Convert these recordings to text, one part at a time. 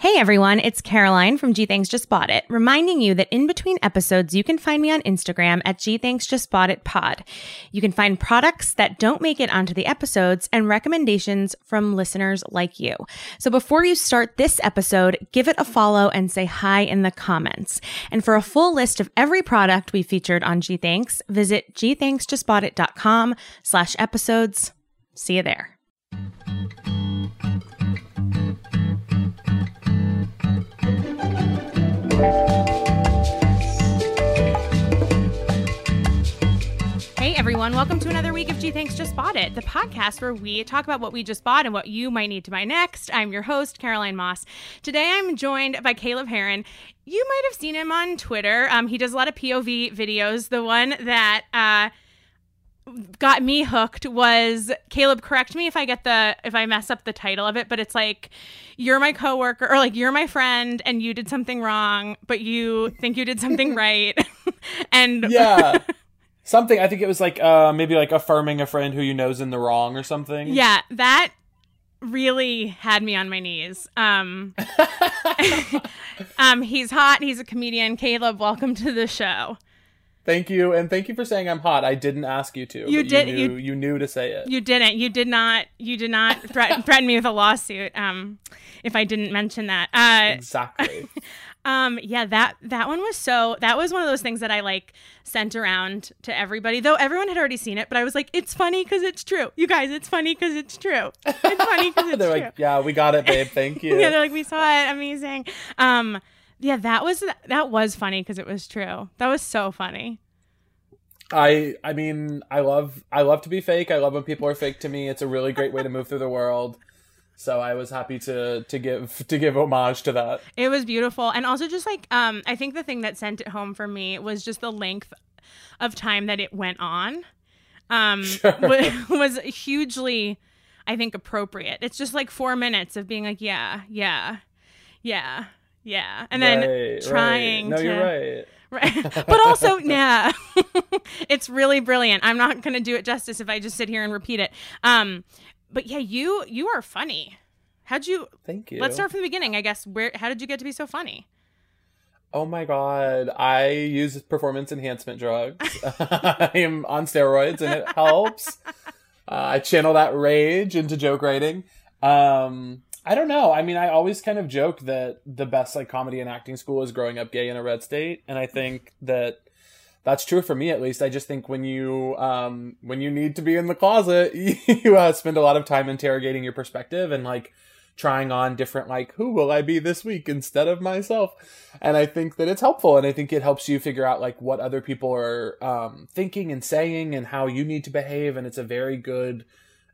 Hey everyone, it's Caroline from G Thanks Just Bought It, reminding you that in between episodes, you can find me on Instagram at G Thanks Just Bought It Pod. You can find products that don't make it onto the episodes and recommendations from listeners like you. So before you start this episode, give it a follow and say hi in the comments. And for a full list of every product we featured on G Thanks, visit gthanksjustboughtit.com slash episodes. See you there. Everyone, welcome to another week of G Thanks Just Bought It, the podcast where we talk about what we just bought and what you might need to buy next. I'm your host, Caroline Moss. Today I'm joined by Caleb Hearon. You might have seen him on Twitter. Um, he does a lot of POV videos. The one that uh, got me hooked was Caleb correct me if I get the if I mess up the title of it but it's like you're my coworker or like you're my friend and you did something wrong but you think you did something right and yeah something i think it was like uh maybe like affirming a friend who you know's in the wrong or something yeah that really had me on my knees um um he's hot he's a comedian caleb welcome to the show Thank you, and thank you for saying I'm hot. I didn't ask you to. You did. You knew, you, you knew to say it. You didn't. You did not. You did not threaten, threaten me with a lawsuit. Um, if I didn't mention that. Uh, exactly. um, yeah that that one was so. That was one of those things that I like sent around to everybody. Though everyone had already seen it, but I was like, it's funny because it's true. You guys, it's funny because it's true. It's funny because it's they're true. like, yeah, we got it, babe. Thank you. yeah, they're like, we saw it. Amazing. Um, yeah, that was that was funny because it was true. That was so funny. I I mean I love I love to be fake. I love when people are fake to me. It's a really great way to move through the world. So I was happy to to give to give homage to that. It was beautiful. And also just like um I think the thing that sent it home for me was just the length of time that it went on. Um Sure. was hugely I think appropriate. It's just like 4 minutes of being like yeah, yeah. Yeah. Yeah. And then Right, trying right. No, to you're right. Right. But also, yeah, it's really brilliant. I'm not going to do it justice if I just sit here and repeat it. Um, but yeah, you you are funny. How'd you? Thank you. Let's start from the beginning. I guess. Where? How did you get to be so funny? Oh my god, I use performance enhancement drugs. I am on steroids and it helps. Uh, I channel that rage into joke writing. Um, I don't know. I mean, I always kind of joke that the best like comedy and acting school is growing up gay in a red state, and I think that that's true for me at least. I just think when you um when you need to be in the closet, you uh, spend a lot of time interrogating your perspective and like trying on different like who will I be this week instead of myself. And I think that it's helpful and I think it helps you figure out like what other people are um thinking and saying and how you need to behave and it's a very good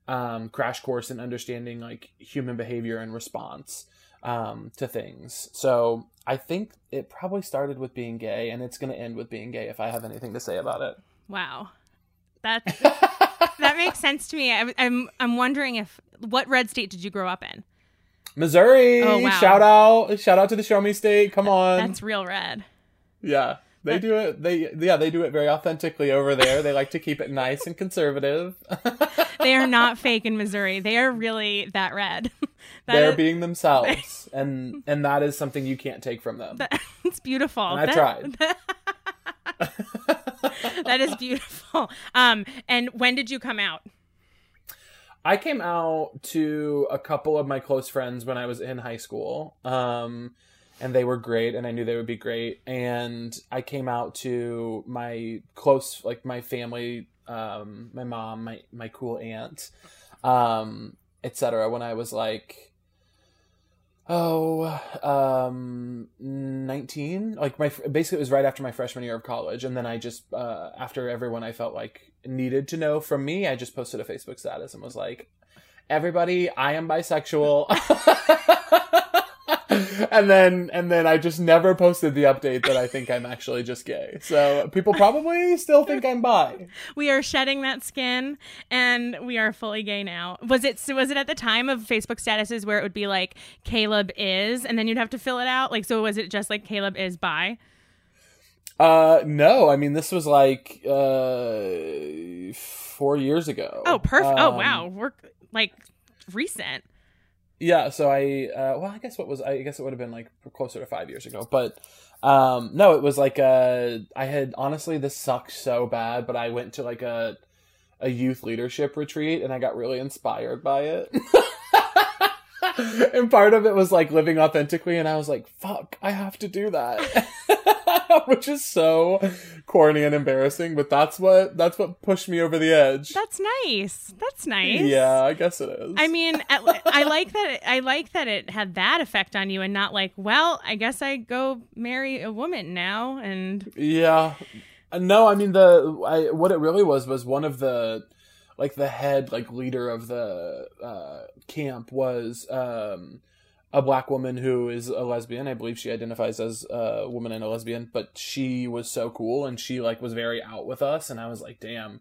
um crash course in understanding like human behavior and response um to things. So I think it probably started with being gay and it's going to end with being gay if I have anything to say about it. Wow, that that makes sense to me. I, I'm I'm wondering if what red state did you grow up in? Missouri. Oh, wow. Shout out shout out to the Show Me State. Come on. That's real red. Yeah. They do it they yeah, they do it very authentically over there. They like to keep it nice and conservative. They are not fake in Missouri. They are really that red. That They're is- being themselves. and and that is something you can't take from them. It's beautiful. And I That- tried. that is beautiful. Um, and when did you come out? I came out to a couple of my close friends when I was in high school. Um, and they were great and I knew they would be great. And I came out to my close, like my family, um, my mom, my, my cool aunt, um, etc. when I was like, oh, um, 19, like my, basically it was right after my freshman year of college. And then I just, uh, after everyone I felt like needed to know from me, I just posted a Facebook status and was like, everybody, I am bisexual. and then and then I just never posted the update that I think I'm actually just gay. So people probably still think I'm bi. We are shedding that skin and we are fully gay now. Was it was it at the time of Facebook statuses where it would be like Caleb is and then you'd have to fill it out? Like so was it just like Caleb is bi? Uh no, I mean this was like uh 4 years ago. Oh, perfect. oh Um, wow. We're like recent. Yeah, so I uh well I guess what was I guess it would have been like closer to 5 years ago. But um no, it was like uh I had honestly this sucked so bad, but I went to like a a youth leadership retreat and I got really inspired by it. and part of it was like living authentically and I was like, fuck, I have to do that. Which is so corny and embarrassing, but that's what that's what pushed me over the edge. That's nice. That's nice. Yeah, I guess it is. I mean, at- I like that. It, I like that it had that effect on you, and not like, well, I guess I go marry a woman now, and Yeah. No, I mean the I what it really was was one of the like the head like leader of the uh camp was um a black woman who is a lesbian. I believe she identifies as a woman and a lesbian, but she was so cool and she like was very out with us and I was like, "Damn,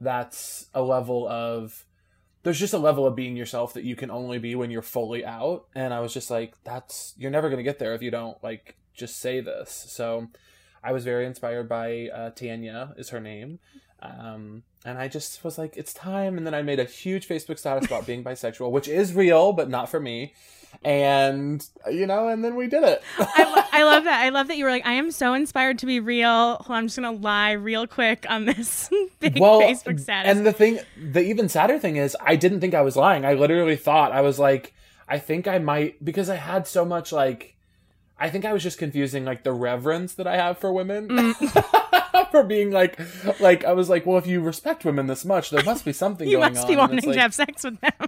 that's a level of there's just a level of being yourself that you can only be when you're fully out." And I was just like, "That's you're never going to get there if you don't like just say this." So I was very inspired by uh, Tanya, is her name. Um, and I just was like, it's time. And then I made a huge Facebook status about being bisexual, which is real, but not for me. And, you know, and then we did it. I, lo- I love that. I love that you were like, I am so inspired to be real. Hold on, I'm just gonna lie real quick on this big Facebook status. And the thing, the even sadder thing is, I didn't think I was lying. I literally thought, I was like, I think I might, because I had so much like, I think I was just confusing like the reverence that I have for women. Mm. for being like, like I was like, well, if you respect women this much, there must be something you going must on. be wanting it's to have sex with them.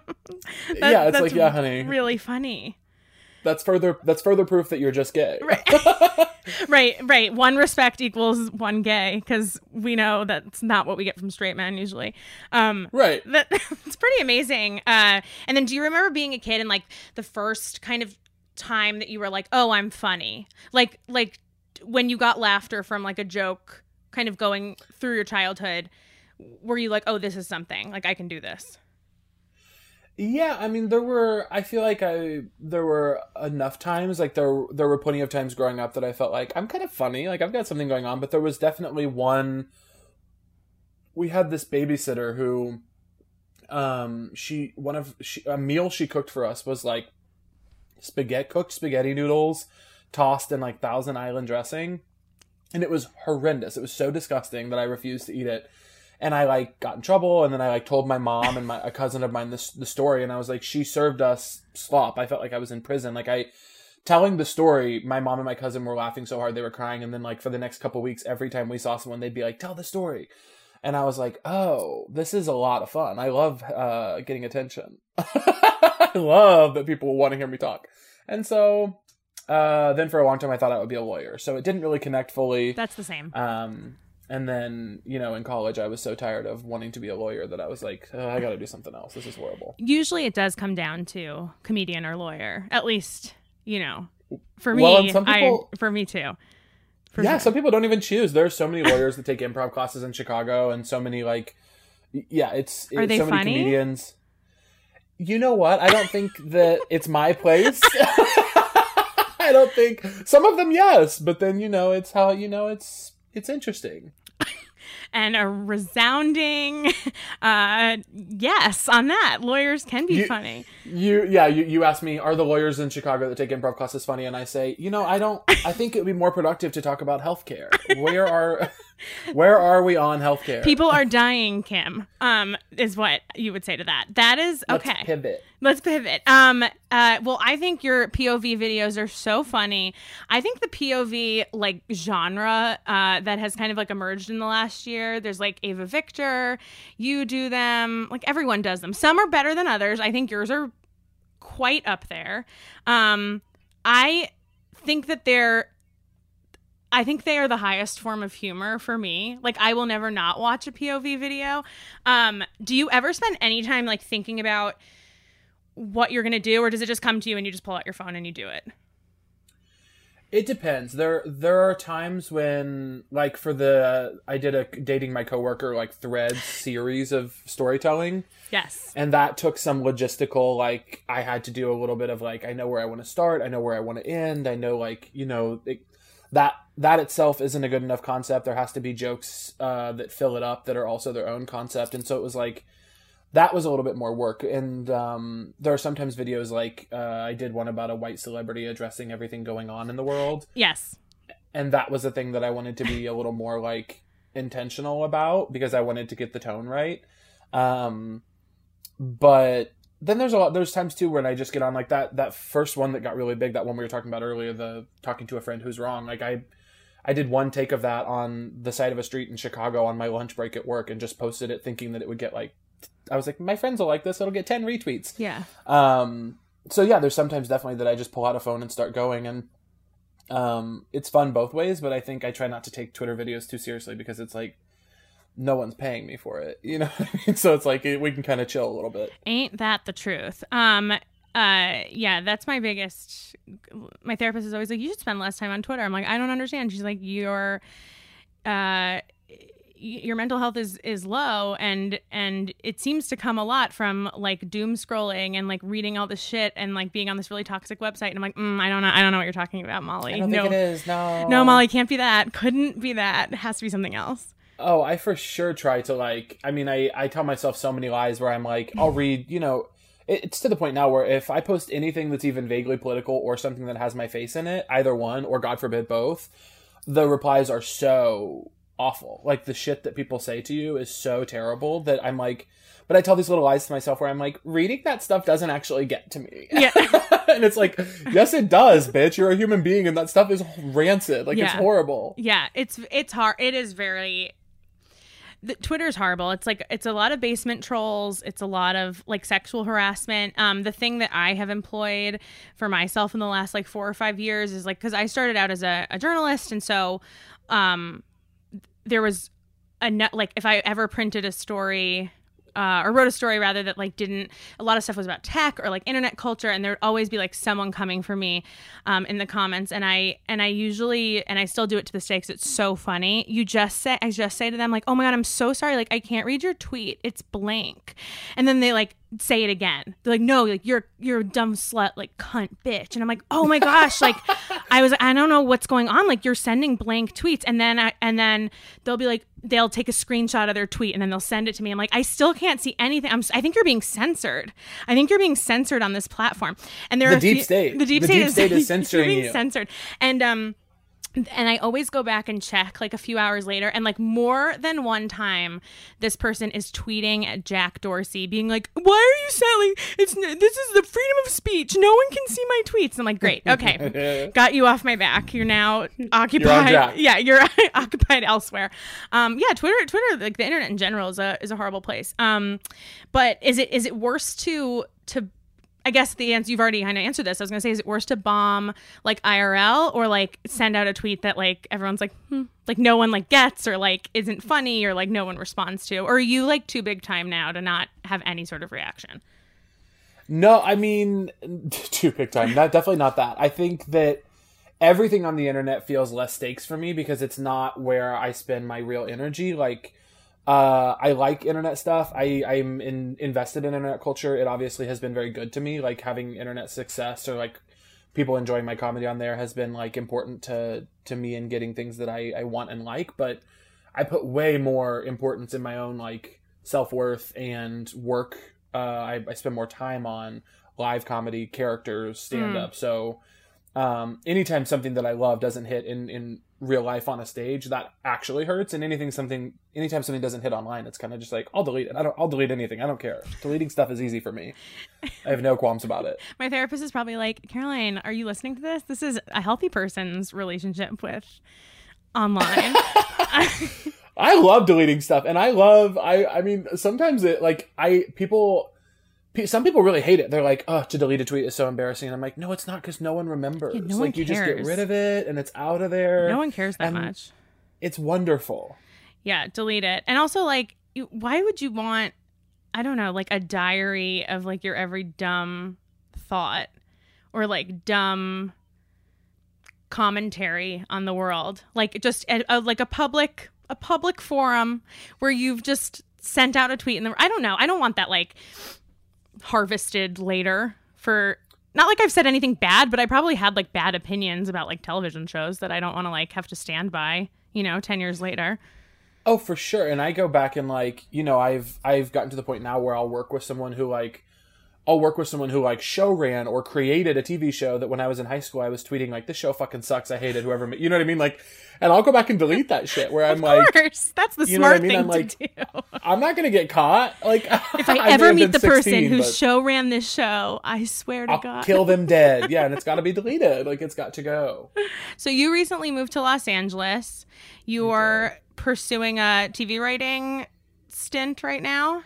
Yeah, it's like, yeah, honey. really funny. That's further. That's further proof that you're just gay. Right, right. One respect equals one gay because we know that's not what we get from straight men usually. Um, Right. that it's pretty amazing. Uh, and then do you remember being a kid and like the first kind of time that you were like, "Oh, I'm funny," like like when you got laughter from like a joke, kind of going through your childhood? Were you like, "Oh, this is something like I can do this"? Yeah, I mean, there were. I feel like I there were enough times. Like there there were plenty of times growing up that I felt like I'm kind of funny. Like I've got something going on. But there was definitely one. We had this babysitter who, um, she one of she a meal she cooked for us was like spaghetti cooked spaghetti noodles tossed in like Thousand Island dressing, and it was horrendous. It was so disgusting that I refused to eat it and I like got in trouble, and then I like told my mom and my a cousin of mine this the story, and I was like, she served us slop. I felt like I was in prison. Like I telling the story, my mom and my cousin were laughing so hard they were crying, and then like for the next couple weeks, every time we saw someone, they'd be like, tell the story. And I was like, oh, this is a lot of fun. I love uh, getting attention. I love that people want to hear me talk. And so uh, then for a long time, I thought I would be a lawyer. So it didn't really connect fully. That's the same. Um, and then, you know, in college, I was so tired of wanting to be a lawyer that I was like, oh, I got to do something else. This is horrible. Usually, it does come down to comedian or lawyer. At least, you know, for me, Well, people- I for me too. For yeah, some people don't even choose. There's so many lawyers that take improv classes in Chicago, and so many like, yeah, it's, Are they so many funny? comedians. You know what? I don't think that it's my place. I don't think some of them, yes, but then you know, it's how you know it's it's interesting. and a resounding uh, yes on that. Lawyers can be You- funny. You yeah, you, you asked me, are the lawyers in Chicago that take improv classes funny? And I say, you know, I don't I think it would be more productive to talk about healthcare. Where are where are we on healthcare? People are dying, Kim. Um, is what you would say to that. That is okay. Let's pivot. Let's pivot. Um, uh, well, I think your POV videos are so funny. I think the POV like genre uh, that has kind of like emerged in the last year. There's like Ava Victor. You do them. Like everyone does them. Some are better than others. I think yours are quite up there. Um, I think that they're. I think they are the highest form of humor for me. Like I will never not watch a POV video. Um, do you ever spend any time like thinking about what you're going to do or does it just come to you and you just pull out your phone and you do it? It depends. There there are times when like for the I did a dating my coworker like thread series of storytelling. Yes. And that took some logistical like I had to do a little bit of like I know where I want to start, I know where I want to end, I know like, you know, it, that that itself isn't a good enough concept. There has to be jokes uh, that fill it up that are also their own concept. And so it was like that was a little bit more work. And um, there are sometimes videos like uh, I did one about a white celebrity addressing everything going on in the world. Yes. And that was the thing that I wanted to be a little more like intentional about because I wanted to get the tone right. Um, but then there's a lot there's times too when I just get on like that that first one that got really big that one we were talking about earlier the talking to a friend who's wrong like I I did one take of that on the side of a street in Chicago on my lunch break at work and just posted it thinking that it would get like I was like, my friends will like this. It'll get 10 retweets. Yeah. Um, so yeah, there's sometimes definitely that I just pull out a phone and start going and, um, it's fun both ways, but I think I try not to take Twitter videos too seriously because it's like, no one's paying me for it, you know? so it's like, we can kind of chill a little bit. Ain't that the truth? Um, uh, yeah, that's my biggest. My therapist is always like, you should spend less time on Twitter. I'm like, I don't understand. She's like, you're, uh, your mental health is is low and and it seems to come a lot from like doom scrolling and like reading all this shit and like being on this really toxic website and I'm like mm, I don't know I don't know what you're talking about Molly I don't no think it is. No. no Molly can't be that couldn't be that it has to be something else Oh, I for sure try to like. I mean, I I tell myself so many lies where I'm like, I'll read. You know, it's to the point now where if I post anything that's even vaguely political or something that has my face in it, either one or God forbid both, the replies are so awful. Like the shit that people say to you is so terrible that I'm like. But I tell these little lies to myself where I'm like, reading that stuff doesn't actually get to me. Yeah. and it's like, yes, it does, bitch. You're a human being, and that stuff is rancid. Like it's horrible. yeah it's it's hard it is very the, Twitter's horrible. It's like it's a lot of basement trolls. It's a lot of like sexual harassment. Um, the thing that I have employed for myself in the last like four or five years is like because I started out as a, a journalist, and so um, there was a net like if I ever printed a story. Uh, or wrote a story rather that like didn't a lot of stuff was about tech or like internet culture and there'd always be like someone coming for me um, in the comments and i and i usually and i still do it to day because it's so funny. You just say i just say to them like oh my god i'm so sorry. Like i can't read your tweet. It's blank. And then they like say it again. They're like no like you're you're a dumb slut like cunt bitch. And i'm like oh my gosh. Like i was i don't know what's going on. Like you're sending blank tweets. And then i and then they'll be like they'll take a screenshot of their tweet and then they'll send it to me. I'm like i still can't see anything. I'm i think you're being censored. I think you're being censored on this platform. And there The are deep few- state. the deep The state deep is, state is censoring being you. censored. And um and I always go back and check like a few hours later, and like more than one time, this person is tweeting at Jack Dorsey, being like, "Why are you selling? It's this is the freedom of speech. No one can see my tweets." I'm like, "Great, okay, got you off my back. You're now occupied. track. yeah, you're occupied elsewhere." Um, yeah, Twitter, Twitter, like the internet in general is a is a horrible place. Um, but is it is it worse to to I guess the answer you've already kind of answered this. I was gonna say, is it worse to bomb like IRL or like send out a tweet that like everyone's like, hmm, like no one like gets or like isn't funny or like no one responds to? Or are you like too big time now to not have any sort of reaction? No, I mean, too big time. Not definitely not that. I think that everything on the internet feels less stakes for me because it's not where I spend my real energy. Like, uh, I like internet stuff. I I'm in, invested in internet culture. It obviously has been very good to me. Like having internet success or like people enjoying my comedy on there has been like important to to me in getting things that I I want and like. But I put way more importance in my own like self worth and work. Uh, I, I spend more time on live comedy, characters, stand up. So um, anytime something that I love doesn't hit in in real life on a stage, that actually hurts. And anything something anytime something doesn't hit online, it's kind of just like I'll delete it. I don't. I'll delete anything. I don't care. Deleting stuff is easy for me. I have no qualms about it. My therapist is probably like, Caroline, are you listening to this? This is a healthy person's relationship with online. I love deleting stuff, and I love. I I mean, sometimes it like I people. Some people really hate it. They're like, "Oh, to delete a tweet is so embarrassing." And I'm like, "No, it's not, because no one remembers. Yeah, no like, one you just get rid of it, and it's out of there. no one cares that much. It's wonderful. Yeah, delete it. And also, like, you, why would you want I don't know, like a diary of like your every dumb thought or like dumb commentary on the world. Like just a, a, like a public a public forum where you've just sent out a tweet and I don't know. I don't want that like harvested later for not like I've said anything bad, but I probably had like bad opinions about like television shows that I don't want to like have to stand by, you know, 10 years later. Oh, for sure. And I go back and like, you know, I've I've gotten to the point now where I'll work with someone who like I'll work with someone who like show ran or created a TV show that when I was in high school I was tweeting like this show fucking sucks. I hated whoever ma-" you know what I mean? Like and I'll go back and delete that shit where I'm Of like course, that's the you know what I smart mean? thing I'm like, to do. I'm not gonna get caught. Like If I, may ever meet the person who show ran this show, I swear to I'll God. kill them dead. Yeah, and it's gotta be deleted. Like it's got to go. So you recently moved to Los Angeles. You're pursuing a TV writing stint right now.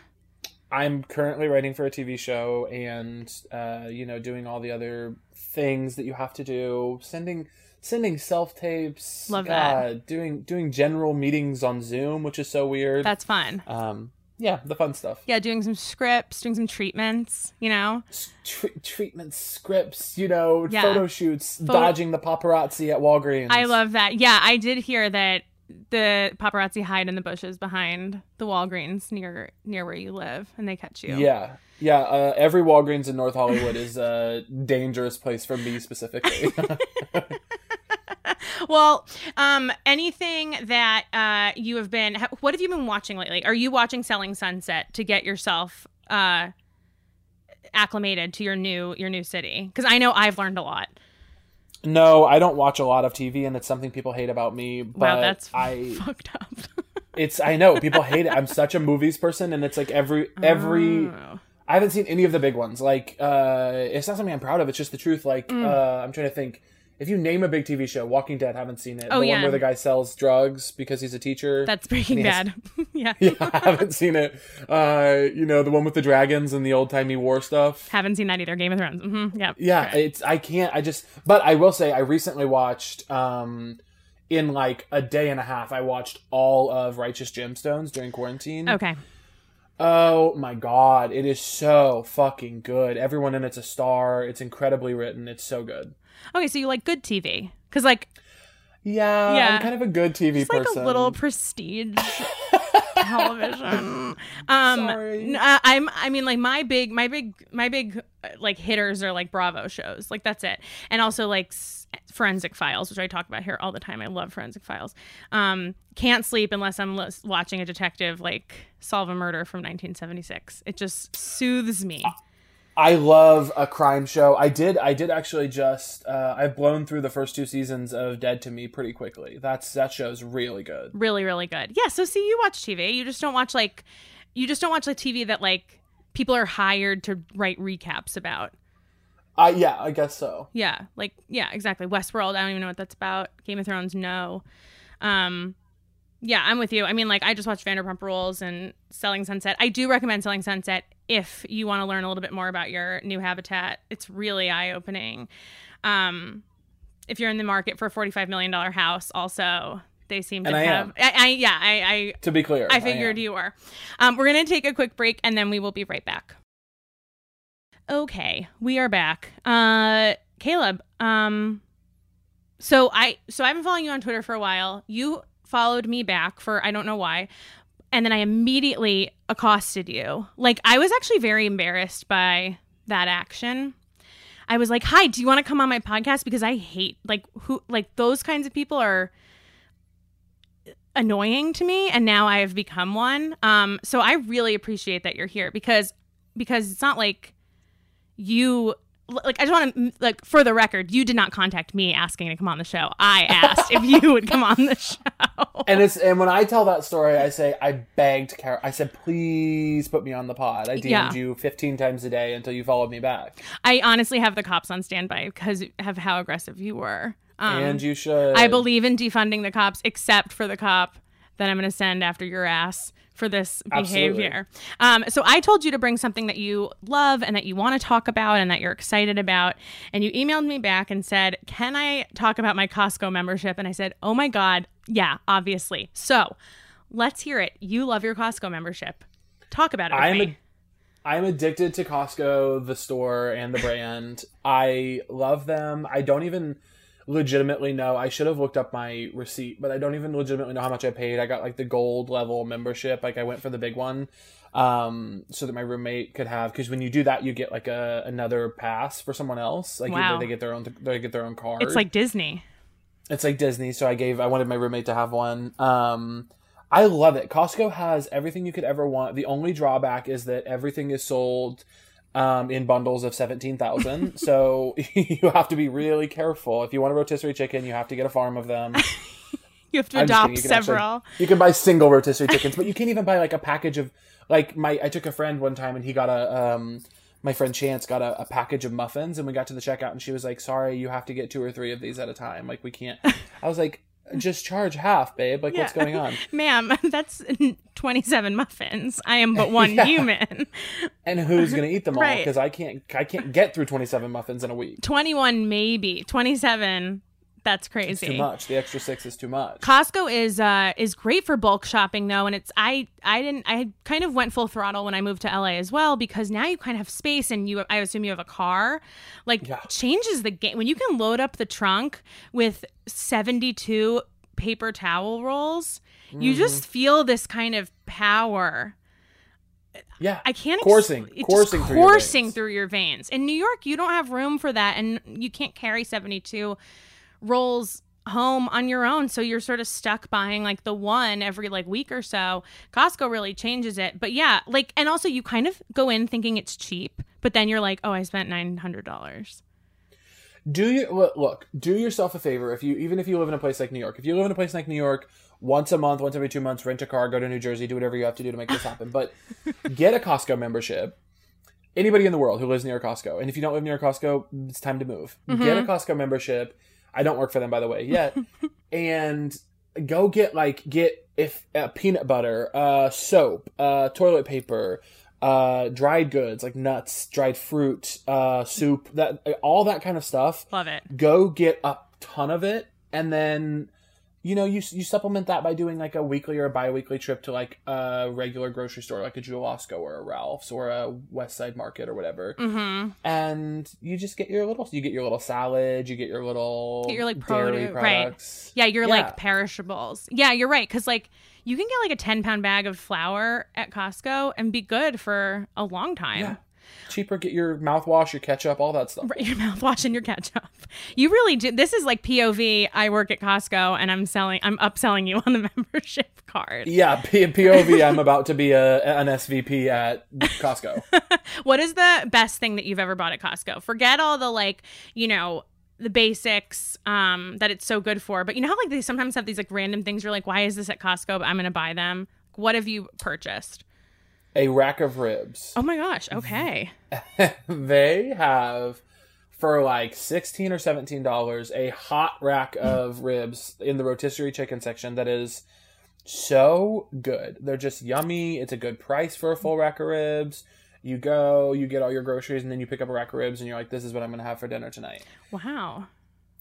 I'm currently writing for a TV show and uh, you know, doing all the other things that you have to do, sending sending self tapes. Love that. God, Doing doing general meetings on Zoom, which is so weird. That's fun. um yeah, the fun stuff. Yeah, doing some scripts, doing some treatments, you know? S- tre- treatment scripts, you know, Yeah. photo shoots, dodging the paparazzi at Walgreens. I love that. Yeah, I did hear that the paparazzi hide in the bushes behind the Walgreens near near where you live and they catch you. Yeah. Yeah, uh, every Walgreens in North Hollywood is a dangerous place for me specifically. Well, um, anything that uh, you have been, what have you been watching lately? Are you watching Selling Sunset to get yourself uh, acclimated to your new your new city? Because I know I've learned a lot. No, I don't watch a lot of TV, and it's something people hate about me. But wow, that's I, fucked up. it's I know people hate it. I'm such a movies person, and it's like every every. Oh. I haven't seen any of the big ones. Like, uh, it's not something I'm proud of. It's just the truth. Like, Mm. uh, I'm trying to think. If you name a big TV show, Walking Dead, haven't seen it. Oh, the yeah. one where the guy sells drugs because he's a teacher. That's Breaking. Bad. yeah. yeah, I haven't seen it. Uh, you know, the one with the dragons and the old timey war stuff. Haven't seen that either. Game of Thrones. hmm Yeah. Yeah, Okay. it's I can't. I just. But I will say, I recently watched. um in like a day and a half, I watched all of Righteous Gemstones during quarantine. Okay. Oh my god, it is so fucking good. Everyone in it's a star. It's incredibly written. It's so good. Okay. So you like good TV? Because like Yeah, Yeah. I'm kind of a good TV it's like a little prestige television. Um, Sorry. uh, I'm. I mean, like my big, my big, my big, uh, like hitters are like Bravo shows. Like that's it, and also like s- Forensic Files, which I talk about here all the time. I love Forensic Files. Um, can't sleep unless I'm lis- watching a detective like solve a murder from 1976. It just soothes me. I love a crime show. I did. I did actually just. Uh, I've blown through the first two seasons of Dead to Me pretty quickly. That's that show's really good. really really good yeah so see you watch tv you just don't watch like you just don't watch like tv that like people are hired to write recaps about I yeah, I guess so. yeah like yeah exactly westworld i don't even know what that's about game of thrones no um yeah i'm with you i mean like i just watched vanderpump rules and selling sunset i do recommend selling sunset if you want to learn a little bit more about your new habitat it's really eye-opening um if you're in the market for a 45 million dollar house also they seem to I have. I, I yeah I, I To be clear, I figured am. you were. Um, we're going to take a quick break and then we will be right back. Okay, we are back. Uh, Caleb, um, so I so I've been following you on Twitter for a while. You followed me back for I don't know why, and then I immediately accosted you. Like I was actually very embarrassed by that action. I was like, "Hi, do you want to come on my podcast?" Because I hate like who like those kinds of people are annoying to me and now I have become one. Um so I really appreciate that you're here because because it's not like you like I just want to like for the record, you did not contact me asking to come on the show. I asked if you would come on the show. And it's and when I tell that story, I say I begged Carol. I said, "Please put me on the pod." I DM'd Yeah. you fifteen times a day until you followed me back, I honestly have the cops on standby because of how aggressive you were. Um, and you should. I believe in defunding the cops, except for the cop that I'm going to send after your ass for this behavior. Um, so I told you to bring something that you love and that you want to talk about and that you're excited about. And you emailed me back and said, Can I talk about my Costco membership? And I said, Oh my God, yeah, obviously. So let's hear it. You love your Costco membership. Talk about it. I'm a I'm addicted to Costco, the store, and the brand. I love them. I don't even legitimately know. I should have looked up my receipt, but I don't even legitimately know how much I paid. I got like the gold level membership. Like I went for the big one, um, so that my roommate could have. Because when you do that, you get like a another pass for someone else. Like Wow. they get their own, they get their own card. It's like Disney. It's like Disney, so I gave I wanted my roommate to have one. Um I love it. Costco has everything you could ever want. The only drawback is that everything is sold um, in bundles of 17,000. so you have to be really careful. If you want a rotisserie chicken, you have to get a farm of them. You have to I'm adopt kidding. You can actually- several. you can buy single rotisserie chickens, but you can't even buy like a package of like my. I took a friend one time and he got a. Um, my friend Chance got a, a package of muffins and we got to the checkout and she was like, "Sorry, you have to get two or three of these at a time. Like we can't." I was like, "Just charge half, babe. Like what's going on?" Ma'am, that's 27 muffins. I am but one Yeah. human. And who's gonna eat them all? Because I can't. I can't get through twenty seven muffins in a week. 21 maybe. 27 that's It's crazy. too much. The extra six is too much. Costco is uh is great for bulk shopping though, and it's I I didn't I kind of went full throttle when I moved to LA as well because now you kind of have space and you I assume you have a car, like Yeah. changes the game when you can load up the trunk with seventy two paper towel rolls. You Mm-hmm. just feel this kind of power. Yeah, I can't ex- coursing, it's coursing, through your coursing veins. through your veins. In New York, you don't have room for that, and you can't carry seventy two rolls home on your own. So you're sort of stuck buying like the one every like week or so. Costco really changes it. But yeah like and also you kind of go in thinking it's cheap but then you're like oh i spent $900 do you look, look do yourself a favor. If you even if you live in a place like new york if you live in a place like new york once a month once every two months rent a car go to new jersey do whatever you have to do to make this happen. But get a costco membership. Anybody in the world who lives near costco and if you don't live near costco it's time to move. Get a mm-hmm. costco membership i don't work for them by the way yet. And go get like get if uh, peanut butter uh soap uh toilet paper uh dried goods like nuts dried fruit uh soup that all that kind of stuff. Love it. Go get a ton of it and then you know you you supplement that by doing like a weekly or a bi-weekly trip to like a regular grocery store like a Jewel-Osco or a Ralph's or a West Side Market or whatever mm-hmm and you just get your little you get your little salad you get your little Get your, like, dairy produce- right. products. yeah you're Yeah. like perishables yeah you're right because like you can get like a 10 pound bag of flour at costco and be good for a long time yeah cheaper get your mouthwash your ketchup all that stuff Right, your mouthwash and your ketchup. You really do. This is like POV. I work at Costco and I'm selling. I'm upselling you on the membership card. yeah P- pov i'm about to be a an svp at costco What is the best thing that you've ever bought at Costco? Forget all the like, you know, the basics um, that it's so good for. But you know how like they sometimes have these like random things. You're like, why is this at Costco? But I'm gonna buy them. What have you purchased? A rack of ribs Oh my gosh. Okay. they have for like 16 or 17 dollars a hot rack of ribs in the rotisserie chicken section that is so good they're just yummy it's a good price for a full rack of ribs you go you get all your groceries and then you pick up a rack of ribs and you're like this is what i'm gonna have for dinner tonight Wow.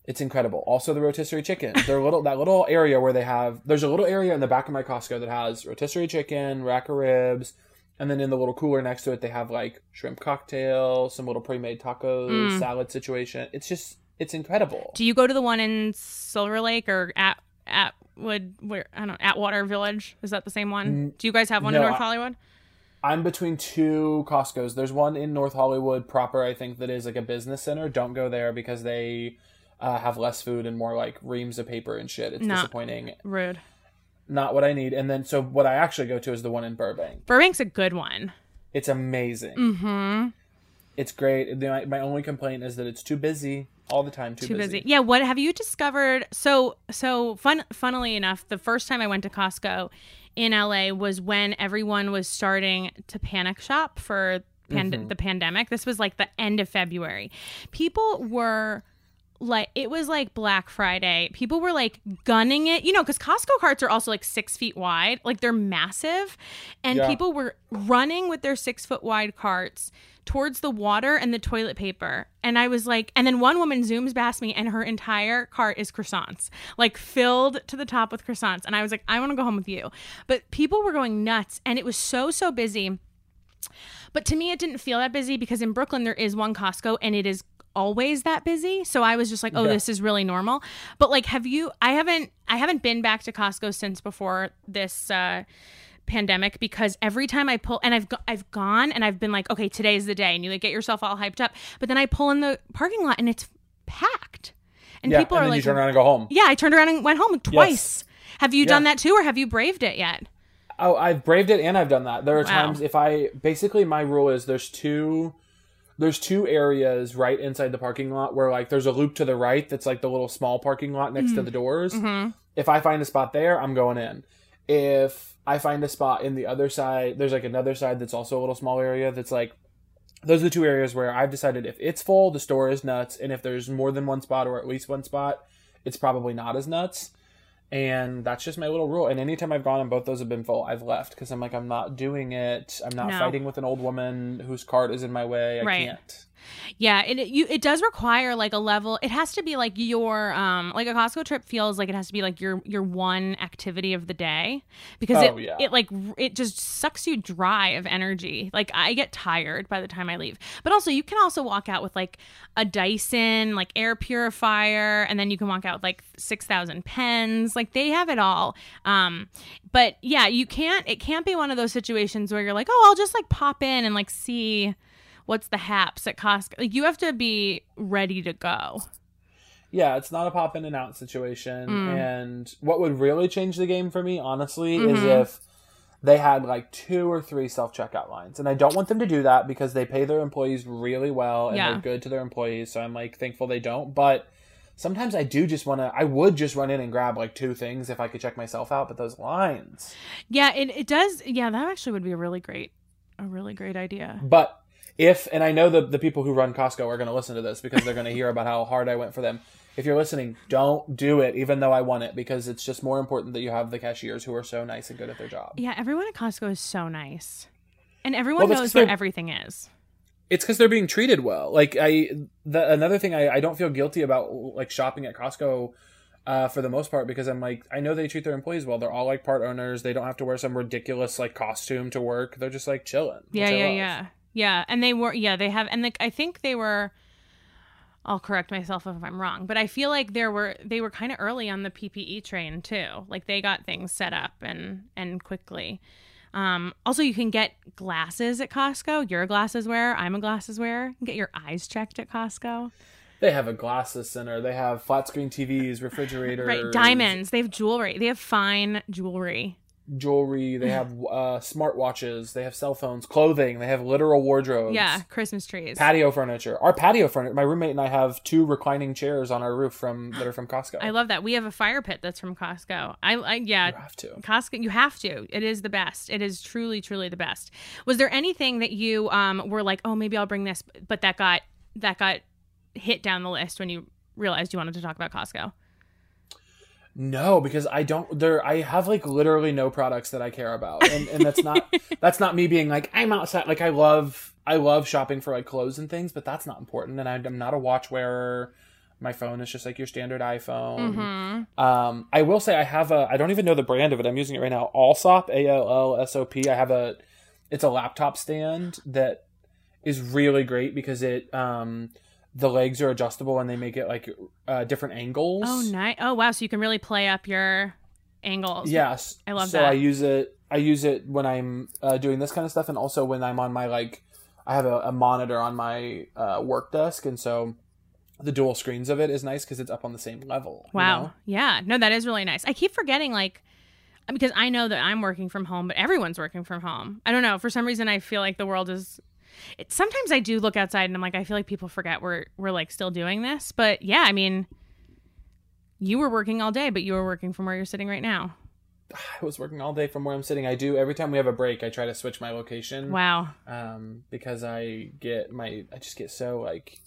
it's incredible also the rotisserie chicken their little that little area where they have there's a little area in the back of my costco that has rotisserie chicken rack of ribs and then in the little cooler next to it they have like shrimp cocktail some little pre-made tacos salad situation it's just it's incredible Do you go to the one in Silver Lake or at Atwood? Where I don't know. Atwater Village. Is that the same one? Do you guys have one in North I- Hollywood? i'm between two costcos there's one in north hollywood proper i think that is like a business center don't go there because they uh, have less food and more like reams of paper and shit it's No. disappointing Rude. Not what i need and then so what i actually go to is the one in burbank Burbank's a good one. It's amazing. Mm-hmm. It's great. My, my only complaint is that it's too busy all the time. Too, Too busy. Yeah. What have you discovered? So so fun. Funnily enough, the first time I went to Costco in LA was when everyone was starting to panic shop for pand- Mm-hmm. the pandemic. This was like the end of February. People were like it was like black friday. People were like gunning it. You know because costco carts are also like six feet wide. Like they're massive. And Yeah. people were running with their six foot wide carts towards the water and the toilet paper. And i was like and then one woman zooms past me and her entire cart is croissants like filled to the top with croissants. And i was like i want to go home with you. But people were going nuts and it was so so busy. But to me, it didn't feel that busy because in Brooklyn there is one Costco and it is always that busy. So I was just like, oh, Yeah. this is really normal. But like, have you? I haven't. I haven't been back to Costco since before this. uh pandemic because every time I pull and I've go- I've gone and I've been like okay today's the day and you like get yourself all hyped up but then I pull in the parking lot and it's packed and yeah, people and are like you turn around and go home. yeah I turned around and went home twice have you done that too or have you braved it yet Oh, I've braved it and I've done that. There are Wow. times if I basically my rule is there's two there's two areas right inside the parking lot where like there's a loop to the right that's like the little small parking lot next Mm. to the doors. Mm-hmm. If I find a spot there, I'm going in. If I find a spot in the other side, there's like another side that's also a little small area that's like those are the two areas where I've decided if it's full, the store is nuts, and if there's more than one spot or at least one spot, it's probably not as nuts. And that's just my little rule. And anytime I've gone and both those have been full, I've left because I'm like, I'm not doing it. I'm not No. fighting with an old woman whose cart is in my way. I Right. can't. Yeah, it it- you it does require like a level. It has to be like your um like a Costco trip feels like it has to be like your your one activity of the day because Oh, it yeah. it like it just sucks you dry of energy. Like I get tired by the time I leave. But also you can also walk out with like a Dyson like air purifier and then you can walk out with like 6000 pens. Like they have it all. Um but yeah, you can't it can't be one of those situations where you're like, "Oh, I'll just like pop in and like see what's the haps at Costco. Like you have to be ready to go. Yeah, it's not a pop in and out situation. Mm. And what would really change the game for me, honestly, is Mhm. if they had like two or three self checkout lines. And I don't want them to do that because they pay their employees really well and Yeah. they're good to their employees. So I'm like thankful they don't. But sometimes I do just want to, I would just run in and grab like two things if I could check myself out. But those lines. Yeah, it, it does. Yeah, that actually would be a really great, a really great idea. But if, and I know the, the people who run Costco are going to listen to this because they're going to hear about how hard I went for them. If you're listening, don't do it, even though I want it, because it's just more important that you have the cashiers who are so nice and good at their job. Yeah, everyone at Costco is so nice, and everyone Well, knows where everything is. It's because they're being treated well. Like I, the, another thing I, I don't feel guilty about like shopping at Costco. Uh, for the most part, because I'm like, I know they treat their employees well. They're all like part owners. They don't have to wear some ridiculous like costume to work. They're just like chilling. Yeah, yeah, yeah, yeah. And they were, yeah, they have, and like I think they were. I'll correct myself if I'm wrong, but I feel like there were they were kind of early on the PPE train too. Like they got things set up and and quickly. Um, also, you can get glasses at Costco. You're a glasses wearer. I'm a glasses wearer. You get your eyes checked at Costco. They have a glasses center. They have flat screen TVs, refrigerators, Right, diamonds. They have jewelry. They have fine jewelry. Jewelry. They have uh, smartwatches. They have cell phones, clothing. They have literal wardrobes. Yeah, Christmas trees. patio furniture. Our patio furniture. My roommate and I have two reclining chairs on our roof from that are from Costco. I love that. We have a fire pit that's from Costco. I, I yeah. You have to. Costco, you have to. It is the best. It is truly, truly the best. Was there anything that you um were like, oh, maybe I'll bring this, but that got that got hit down the list when you realized you wanted to talk about Costco? No, because I don't. There, I have like literally no products that I care about, and, and that's not that's not me being like I'm outside. Like I love I love shopping for like clothes and things, but that's not important. And I'm not a watch wearer. My phone is just like your standard iPhone. Mm-hmm. Um, I will say I have a. I don't even know the brand of it. I'm using it right now. Allsop, A L L S O P. I have a. It's a laptop stand that is really great because it um the legs are adjustable and they make it like uh, different angles. Oh, nice. Oh, wow. So you can really play up your angles. Yes, I love so that. So I use it. I use it when I'm uh, doing this kind of stuff, and also when I'm on my like, I have a, a monitor on my uh, work desk, and so the dual screens of it is nice because it's up on the same level. you Wow. know? Yeah. No, that is really nice. I keep forgetting, like, because I know that I'm working from home, but everyone's working from home. I don't know. For some reason, I feel like the world is. It, sometimes I do look outside and I'm like, I feel like people forget we're we're like still doing this. But yeah, I mean, you were working all day, but you were working from where you're sitting right now. I was working all day from where I'm sitting. I do every time we have a break. I try to switch my location. Wow. Um, because I get my, I just get so like.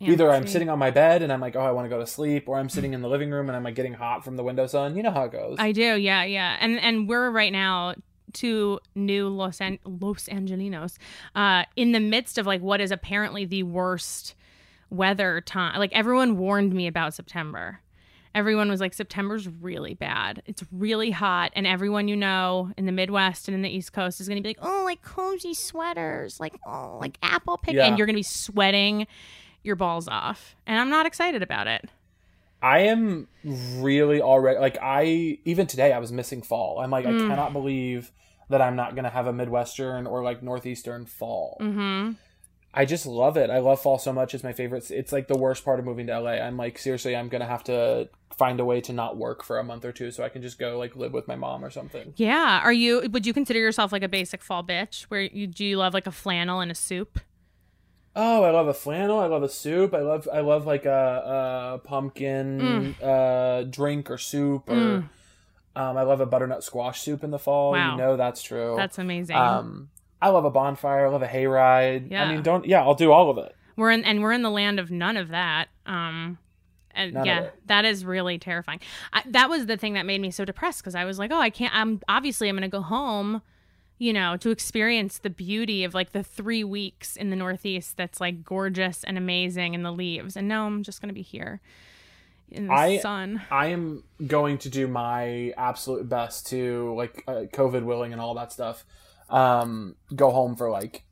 Yeah, Either I'm sitting on my bed and I'm like, oh, I want to go to sleep, or I'm sitting in the living room and I'm like getting hot from the window sun. You know how it goes. I do, yeah, yeah, and and we're right now two new Los An- Los Angelinos, uh, in the midst of like what is apparently the worst weather time. Like everyone warned me about September. everyone was like, September's really bad. It's really hot. And everyone you know in the Midwest and in the East Coast is going to be like, oh, like cozy sweaters, like, oh, like apple pick. Yeah. And you're going to be sweating your balls off. And I'm not excited about it. I am really already like I even today I was missing fall. I'm like I cannot believe that I'm not gonna have a midwestern or like northeastern fall. Mm-hmm. I just love it. I love fall so much. It's my favorite. It's like the worst part of moving to LA. I'm like seriously, I'm gonna have to find a way to not work for a month or two so I can just go like live with my mom or something. Yeah. Are you, would you consider yourself like a basic fall bitch where you, do you love like a flannel and a soup? Oh, I love a flannel. I love a soup. I love I love like a, a pumpkin Mm. uh, drink or soup or um, I love a butternut squash soup in the fall. Wow. You know that's true. That's amazing. Um, I love a bonfire. I love a hayride. Yeah. I mean, don't yeah, I'll do all of it. we're in, and we're in the land of none of that. Um, and None yeah, that is really terrifying. I, that was the thing that made me so depressed because I was like, oh, I can't. I'm obviously I'm going to go home, you know, to experience the beauty of like the three weeks in the Northeast that's like gorgeous and amazing and the leaves. And no, I'm just going to be here in the I- sun. I am going to do my absolute best to like uh, COVID willing and all that stuff. Um, go home for like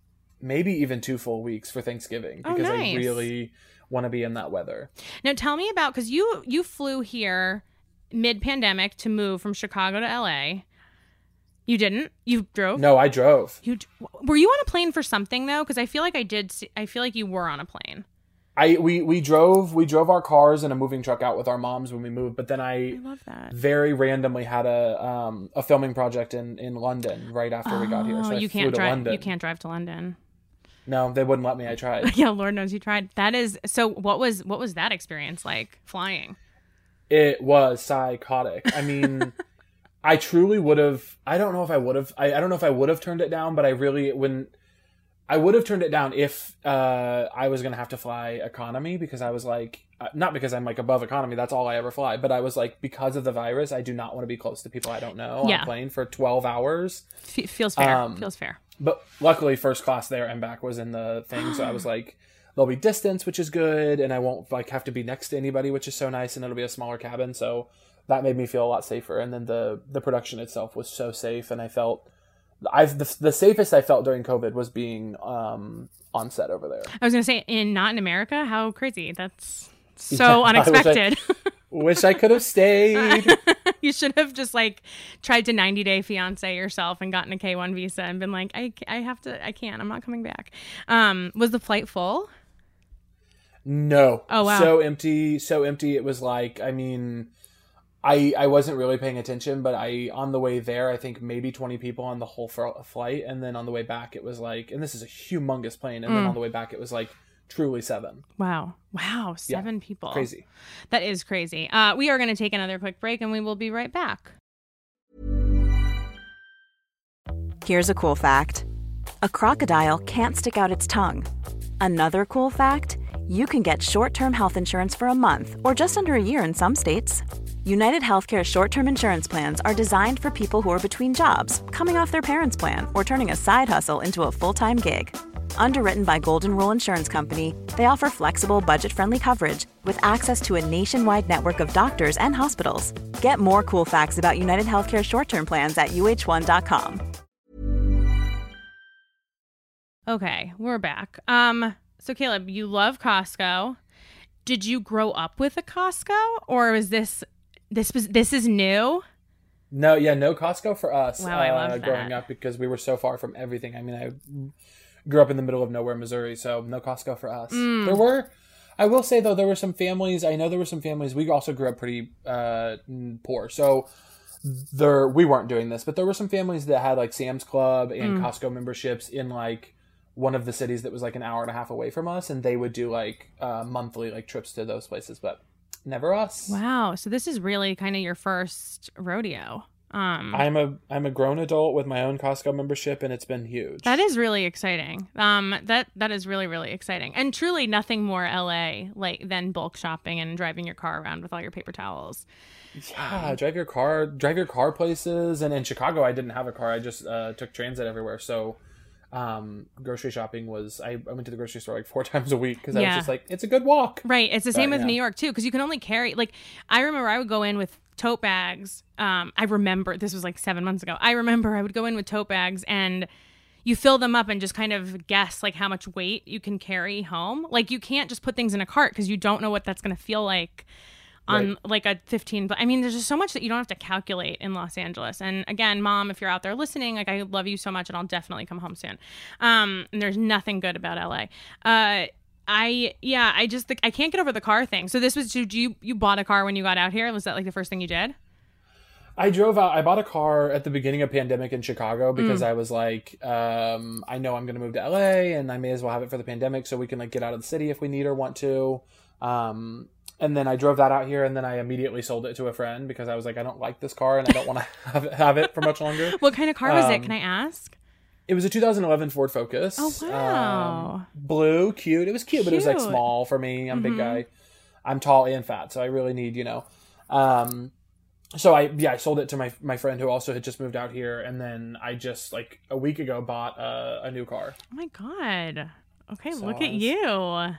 maybe even two full weeks for Thanksgiving Oh, because nice. I really want to be in that weather. Now tell me about because you you flew here mid pandemic to move from Chicago to LA. You didn't. You drove. No, I drove. You were you on a plane for something though? Because I feel like I did. See, I feel like you were on a plane. I we we drove we drove our cars in a moving truck out with our moms when we moved, but then I I love that. very randomly had a um a filming project in in London right after we got here. So Oh, I you can't to drive. London. You can't drive to London. No, they wouldn't let me. I tried. yeah, Lord knows you tried. That is so. What was what was that experience like flying? It was psychotic. I mean, I truly would have. I don't know if I would have. I, I don't know if I would have turned it down, but I really wouldn't. I would have turned it down if uh, I was gonna have to fly economy because I was like, uh, not because I'm like above economy. That's all I ever fly. But I was like, because of the virus, I do not want to be close to people I don't know on Yeah. a plane for 12 hours. F- feels fair. Um, feels fair. But luckily, first class there and back was in the thing, so I was like, there'll be distance, which is good, and I won't like have to be next to anybody, which is so nice, and it'll be a smaller cabin, so that made me feel a lot safer. And then the the production itself was so safe, and I felt I've the, the safest I felt during COVID was being um on set over there. I was gonna say in not in America. How crazy! That's Yeah, so I wish I- unexpected. Wish I could have stayed. you should have just like tried to 90 day fiance yourself and gotten a K1 visa and been like, I, I have to, I can't, I'm not coming back. Um, was the flight full? No. Oh, wow. So empty, so empty. It was like, I mean, I I wasn't really paying attention, but I on the way there, I think maybe twenty people on the whole fr- flight, and then on the way back, it was like, and this is a humongous plane, and then Mm. on the way back, it was like truly seven. Wow. Wow. Seven people. Crazy. That is crazy. Uh, we are going to take another quick break and we will be right back. Here's a cool fact a crocodile can't stick out its tongue. Another cool fact you can get short term health insurance for a month or just under a year in some states. United Healthcare short term insurance plans are designed for people who are between jobs, coming off their parents' plan, or turning a side hustle into a full time gig. Underwritten by Golden Rule Insurance Company, they offer flexible, budget friendly coverage with access to a nationwide network of doctors and hospitals. Get more cool facts about United Healthcare short term plans at uh1.com. Okay, we're back. Um, so Caleb, you love Costco. Did you grow up with a Costco, or is this this was this is new? No, yeah, no Costco for us. Wow, I love uh, growing that. up because we were so far from everything. I mean, I grew up in the middle of nowhere, Missouri, so no Costco for us. Mm. There were, I will say though, there were some families. I know there were some families. We also grew up pretty uh, mm, poor, so there we weren't doing this, but there were some families that had like Sam's Club Mm. and Costco memberships in like one of the cities that was like an hour and a half away from us, and they would do like uh, monthly like trips to those places, but never us. Wow. So this is really kind of your first rodeo. Um, I'm a I'm a grown adult with my own Costco membership, and it's been huge. That is really exciting. Um, that that is really really exciting, and truly nothing more LA like than bulk shopping and driving your car around with all your paper towels. yeah. Drive your car, drive your car places, and in Chicago, I didn't have a car. I just uh, took transit everywhere. So um, grocery shopping was I, I went to the grocery store like four times a week because I was just like, it's a good walk. Right. It's the same But, with yeah. New York too, because you can only carry like I remember I would go in with tote bags. Um, I remember this was like seven months ago. I remember I would go in with tote bags and you fill them up and just kind of guess like how much weight you can carry home. Like you can't just put things in a cart because you don't know what that's going to feel like on Right. like a 15 but i mean there's just so much that you don't have to calculate in los angeles and again mom if you're out there listening like i love you so much and i'll definitely come home soon um and there's nothing good about la uh I yeah I just I can't get over the car thing. So this was did you you bought a car when you got out here? Was that like the first thing you did? I drove out. I bought a car at the beginning of pandemic in Chicago because Mm. I was like, um, I know I'm going to move to LA, and I may as well have it for the pandemic so we can like get out of the city if we need or want to. Um, and then I drove that out here, and then I immediately sold it to a friend because I was like, I don't like this car, and I don't want to have it, have it for much longer. What kind of car was it? Um, Can I ask? It was a 2011 Ford Focus. Oh, wow. Um, blue, cute. It was cute, but it was like Mm-hmm. small for me. I'm a big guy. I'm tall and fat, so I really need, you know. Um, so I yeah I sold it to my my friend who also had just moved out here, and then I just like a week ago bought a, a new car, Oh my god. Okay, So look at you.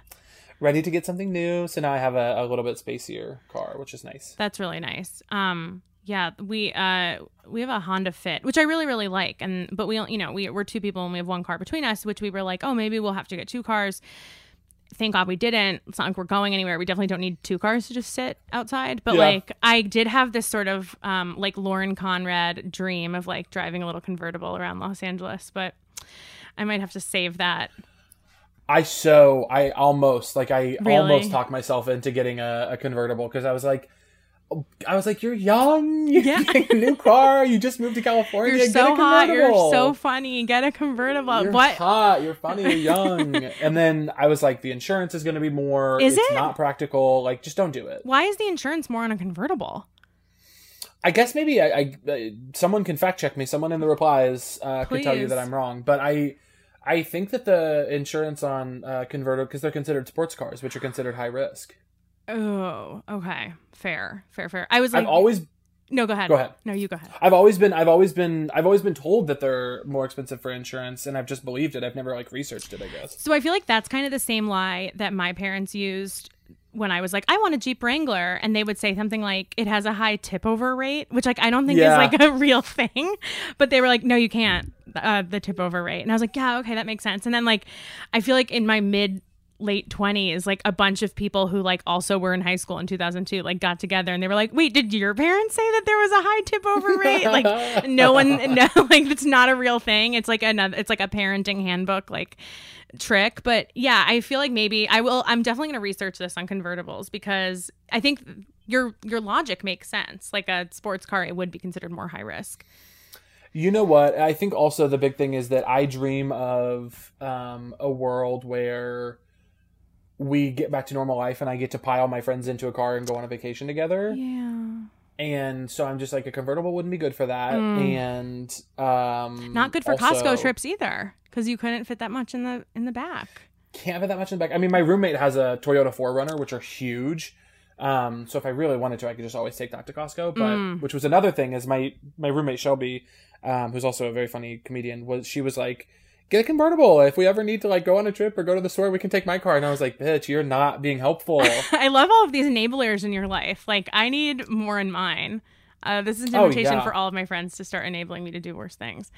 Ready to get something new. So now I have a, a little bit spacier car, which is nice. That's really nice. Um yeah, we uh we have a Honda Fit, which I really really like, and but we you know we we're two people and we have one car between us, which we were like, oh maybe we'll have to get two cars. Thank God we didn't. It's not like we're going anywhere. We definitely don't need two cars to just sit outside. But Yeah. like I did have this sort of um like Lauren Conrad dream of like driving a little convertible around Los Angeles, but I might have to save that. I so I almost like I Really? almost talked myself into getting a, a convertible because I was like. I was like, "You're young. You're Yeah. getting a new car. You just moved to California. You're Get so a hot. You're so funny. Get a convertible. You're what? hot. You're funny. You're young. and then I was like, the insurance is going to be more. Is it's it? not practical. Like, just don't do it. Why is the insurance more on a convertible? I guess maybe I, I uh, someone can fact check me. Someone in the replies uh, could tell you that I'm wrong. But I I think that the insurance on uh, convertible because they're considered sports cars, which are considered high risk. Oh, okay. Fair, fair, fair. I was like, I've always no, go ahead. Go ahead. No, you go ahead. I've always been I've always been I've always been told that they're more expensive for insurance, and I've just believed it. I've never like researched it. I guess. So I feel like that's kind of the same lie that my parents used when I was like, I want a Jeep Wrangler, and they would say something like, it has a high tip over rate, which like I don't think Yeah. is like a real thing. But they were like, no, you can't, uh, the tip over rate, and I was like, yeah, okay, that makes sense. And then like, I feel like in my mid late 20s like a bunch of people who like also were in high school in 2002 like got together and they were like wait did your parents say that there was a high tip over rate? Like no one no like it's not a real thing. It's like another it's like a parenting handbook like trick. But yeah i feel like maybe i will i'm definitely going to research this on convertibles because i think your your logic makes sense. Like a sports car it would be considered more high risk You know what? I think also the big thing is that I dream of um, a world where we get back to normal life and I get to pile my friends into a car and go on a vacation together. yeah And so I'm just like a convertible wouldn't be good for that. And um, Mm. not good for also costco trips either because you couldn't fit that much in the in the back Can't fit that much in the back. I mean, my roommate has a Toyota 4Runner, which are huge. Um, so if I really wanted to, I could just always take that to Costco. But Mm. which was another thing is my my roommate Shelby, um, who's also a very funny comedian, was she was like, "Get a convertible. If we ever need to like go on a trip or go to the store, we can take my car." And I was like, "Bitch, you're not being helpful." I love all of these enablers in your life. Like I need more in mine. Uh, this is an Oh, invitation yeah. for all of my friends to start enabling me to do worse things.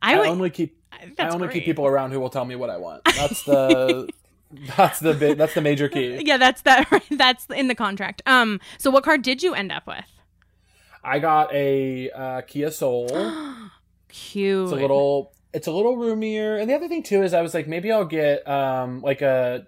I, I would. only keep I, only great. keep people around who will tell me what I want. That's the that's the bit that's the major key. yeah, that's that. That's in the contract. Um. So, what car did you end up with? I got a uh, Kia Soul. Cute. It's a little it's a little roomier. And the other thing too is I was like maybe I'll get um like a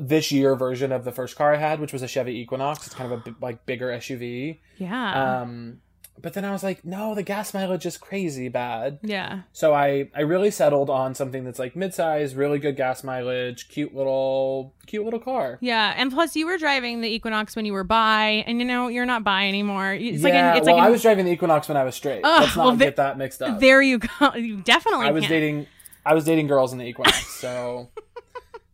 this year version of the first car I had, which was a Chevy Equinox. It's kind of a like bigger SUV. Yeah. Um but then I was like, no, the gas mileage is crazy bad. yeah. So I I really settled on something that's like midsize, really good gas mileage, cute little cute little car. Yeah. And plus, you were driving the Equinox when you were bi, and you know you're not bi anymore. It's like yeah, an, it's well, like I was driving the Equinox when I was straight. Ugh, Let's not well, get that mixed up. There you go. You definitely. I was can. dating I was dating girls in the Equinox, so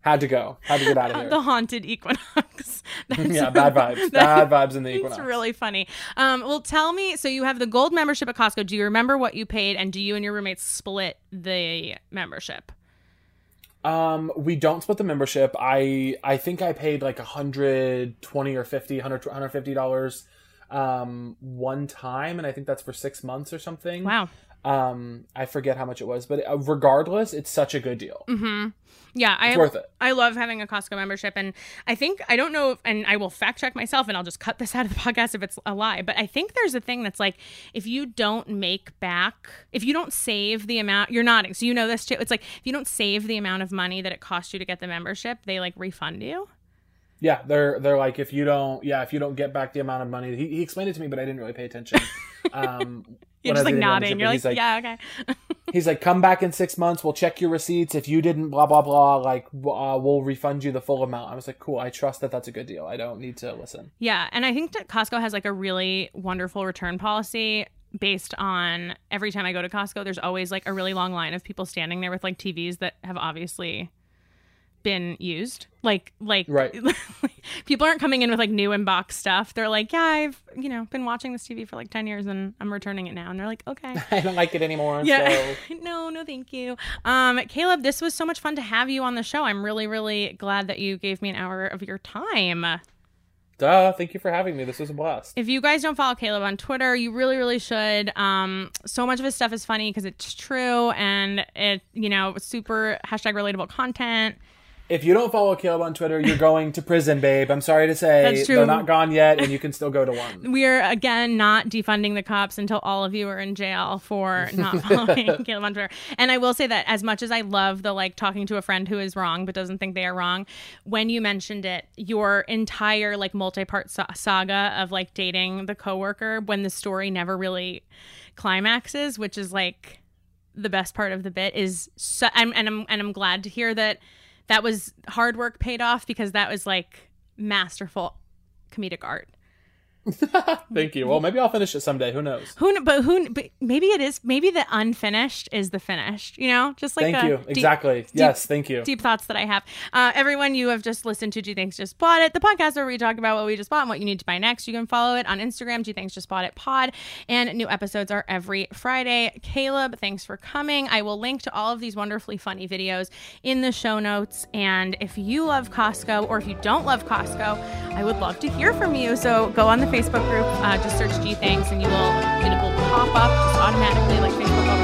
Had to go. Had to get out of here. the haunted equinox. That's- yeah, bad vibes. Bad vibes in the equinox. It's really funny. Um, well, tell me. So you have the gold membership at Costco. Do you remember what you paid, and do you and your roommates split the membership? Um, we don't split the membership. I I think I paid like a hundred twenty or 50 100 150 dollars um one time and I think that's for 6 months or something. Wow. Um I forget how much it was, but uh, regardless, it's such a good deal. Mm-hmm. Yeah, I It's worth it. I love having a Costco membership, and I think I don't know, if, and I will fact check myself, and I'll just cut this out of the podcast if it's a lie. But I think there's a thing that's like if you don't make back, if you don't save the amount, you're nodding, so you know this too. It's like if you don't save the amount of money that it cost you to get the membership, they like refund you. Yeah, they're they're like if you don't yeah, if you don't get back the amount of money. He, he explained it to me, but I didn't really pay attention. Um You're just like nodding. You're but like, yeah, okay. He's like, come back in six months. We'll check your receipts. If you didn't, blah blah blah. Like, uh, we'll refund you the full amount. I was like, cool. I trust that that's a good deal. I don't need to listen. Yeah, and I think that Costco has like a really wonderful return policy based on every time I go to Costco, there's always like a really long line of people standing there with like TVs that have obviously been used. Like like Right. people aren't coming in with like new inbox stuff. They're like, "Yeah, I've, you know, been watching this TV for like 10 years and I'm returning it now." And they're like, "Okay." I don't like it anymore. Yeah. So. no, no, thank you. Um, Caleb, this was so much fun to have you on the show. I'm really, really glad that you gave me an hour of your time. Duh. Thank you for having me. This was a blast. If you guys don't follow Caleb on Twitter, you really, really should. Um, so much of his stuff is funny because it's true and it, you know, super hashtag relatable content. If you don't follow Caleb on Twitter, you're going to prison, babe. I'm sorry to say. That's true. They're not gone yet, and you can still go to one. We are again not defunding the cops until all of you are in jail for not following Caleb on Twitter. And I will say that as much as I love the like talking to a friend who is wrong but doesn't think they are wrong, when you mentioned it, your entire like multi-part sa- saga of like dating the coworker when the story never really climaxes, which is like the best part of the bit is so I'm and I'm and I'm glad to hear that that was hard work paid off because that was like masterful comedic art. Thank you. Well, maybe I'll finish it someday. Who knows? Who, but who, but maybe it is. Maybe the unfinished is the finished. You know, just like Thank you. deep- Exactly. yes. Thank you. Deep thoughts that I have. Uh, everyone, you have just listened to Gee Thanks Just Bought It, the podcast where we talk about what we just bought and what you need to buy next. You can follow it on Instagram, Gee Thanks Just Bought It Pod, and new episodes are every Friday. Caleb, thanks for coming. I will link to all of these wonderfully funny videos in the show notes. And if you love Costco or if you don't love Costco, I would love to hear from you. So go on the Facebook group, uh, just search Gee Thanks, and you will it will pop up just automatically like Facebook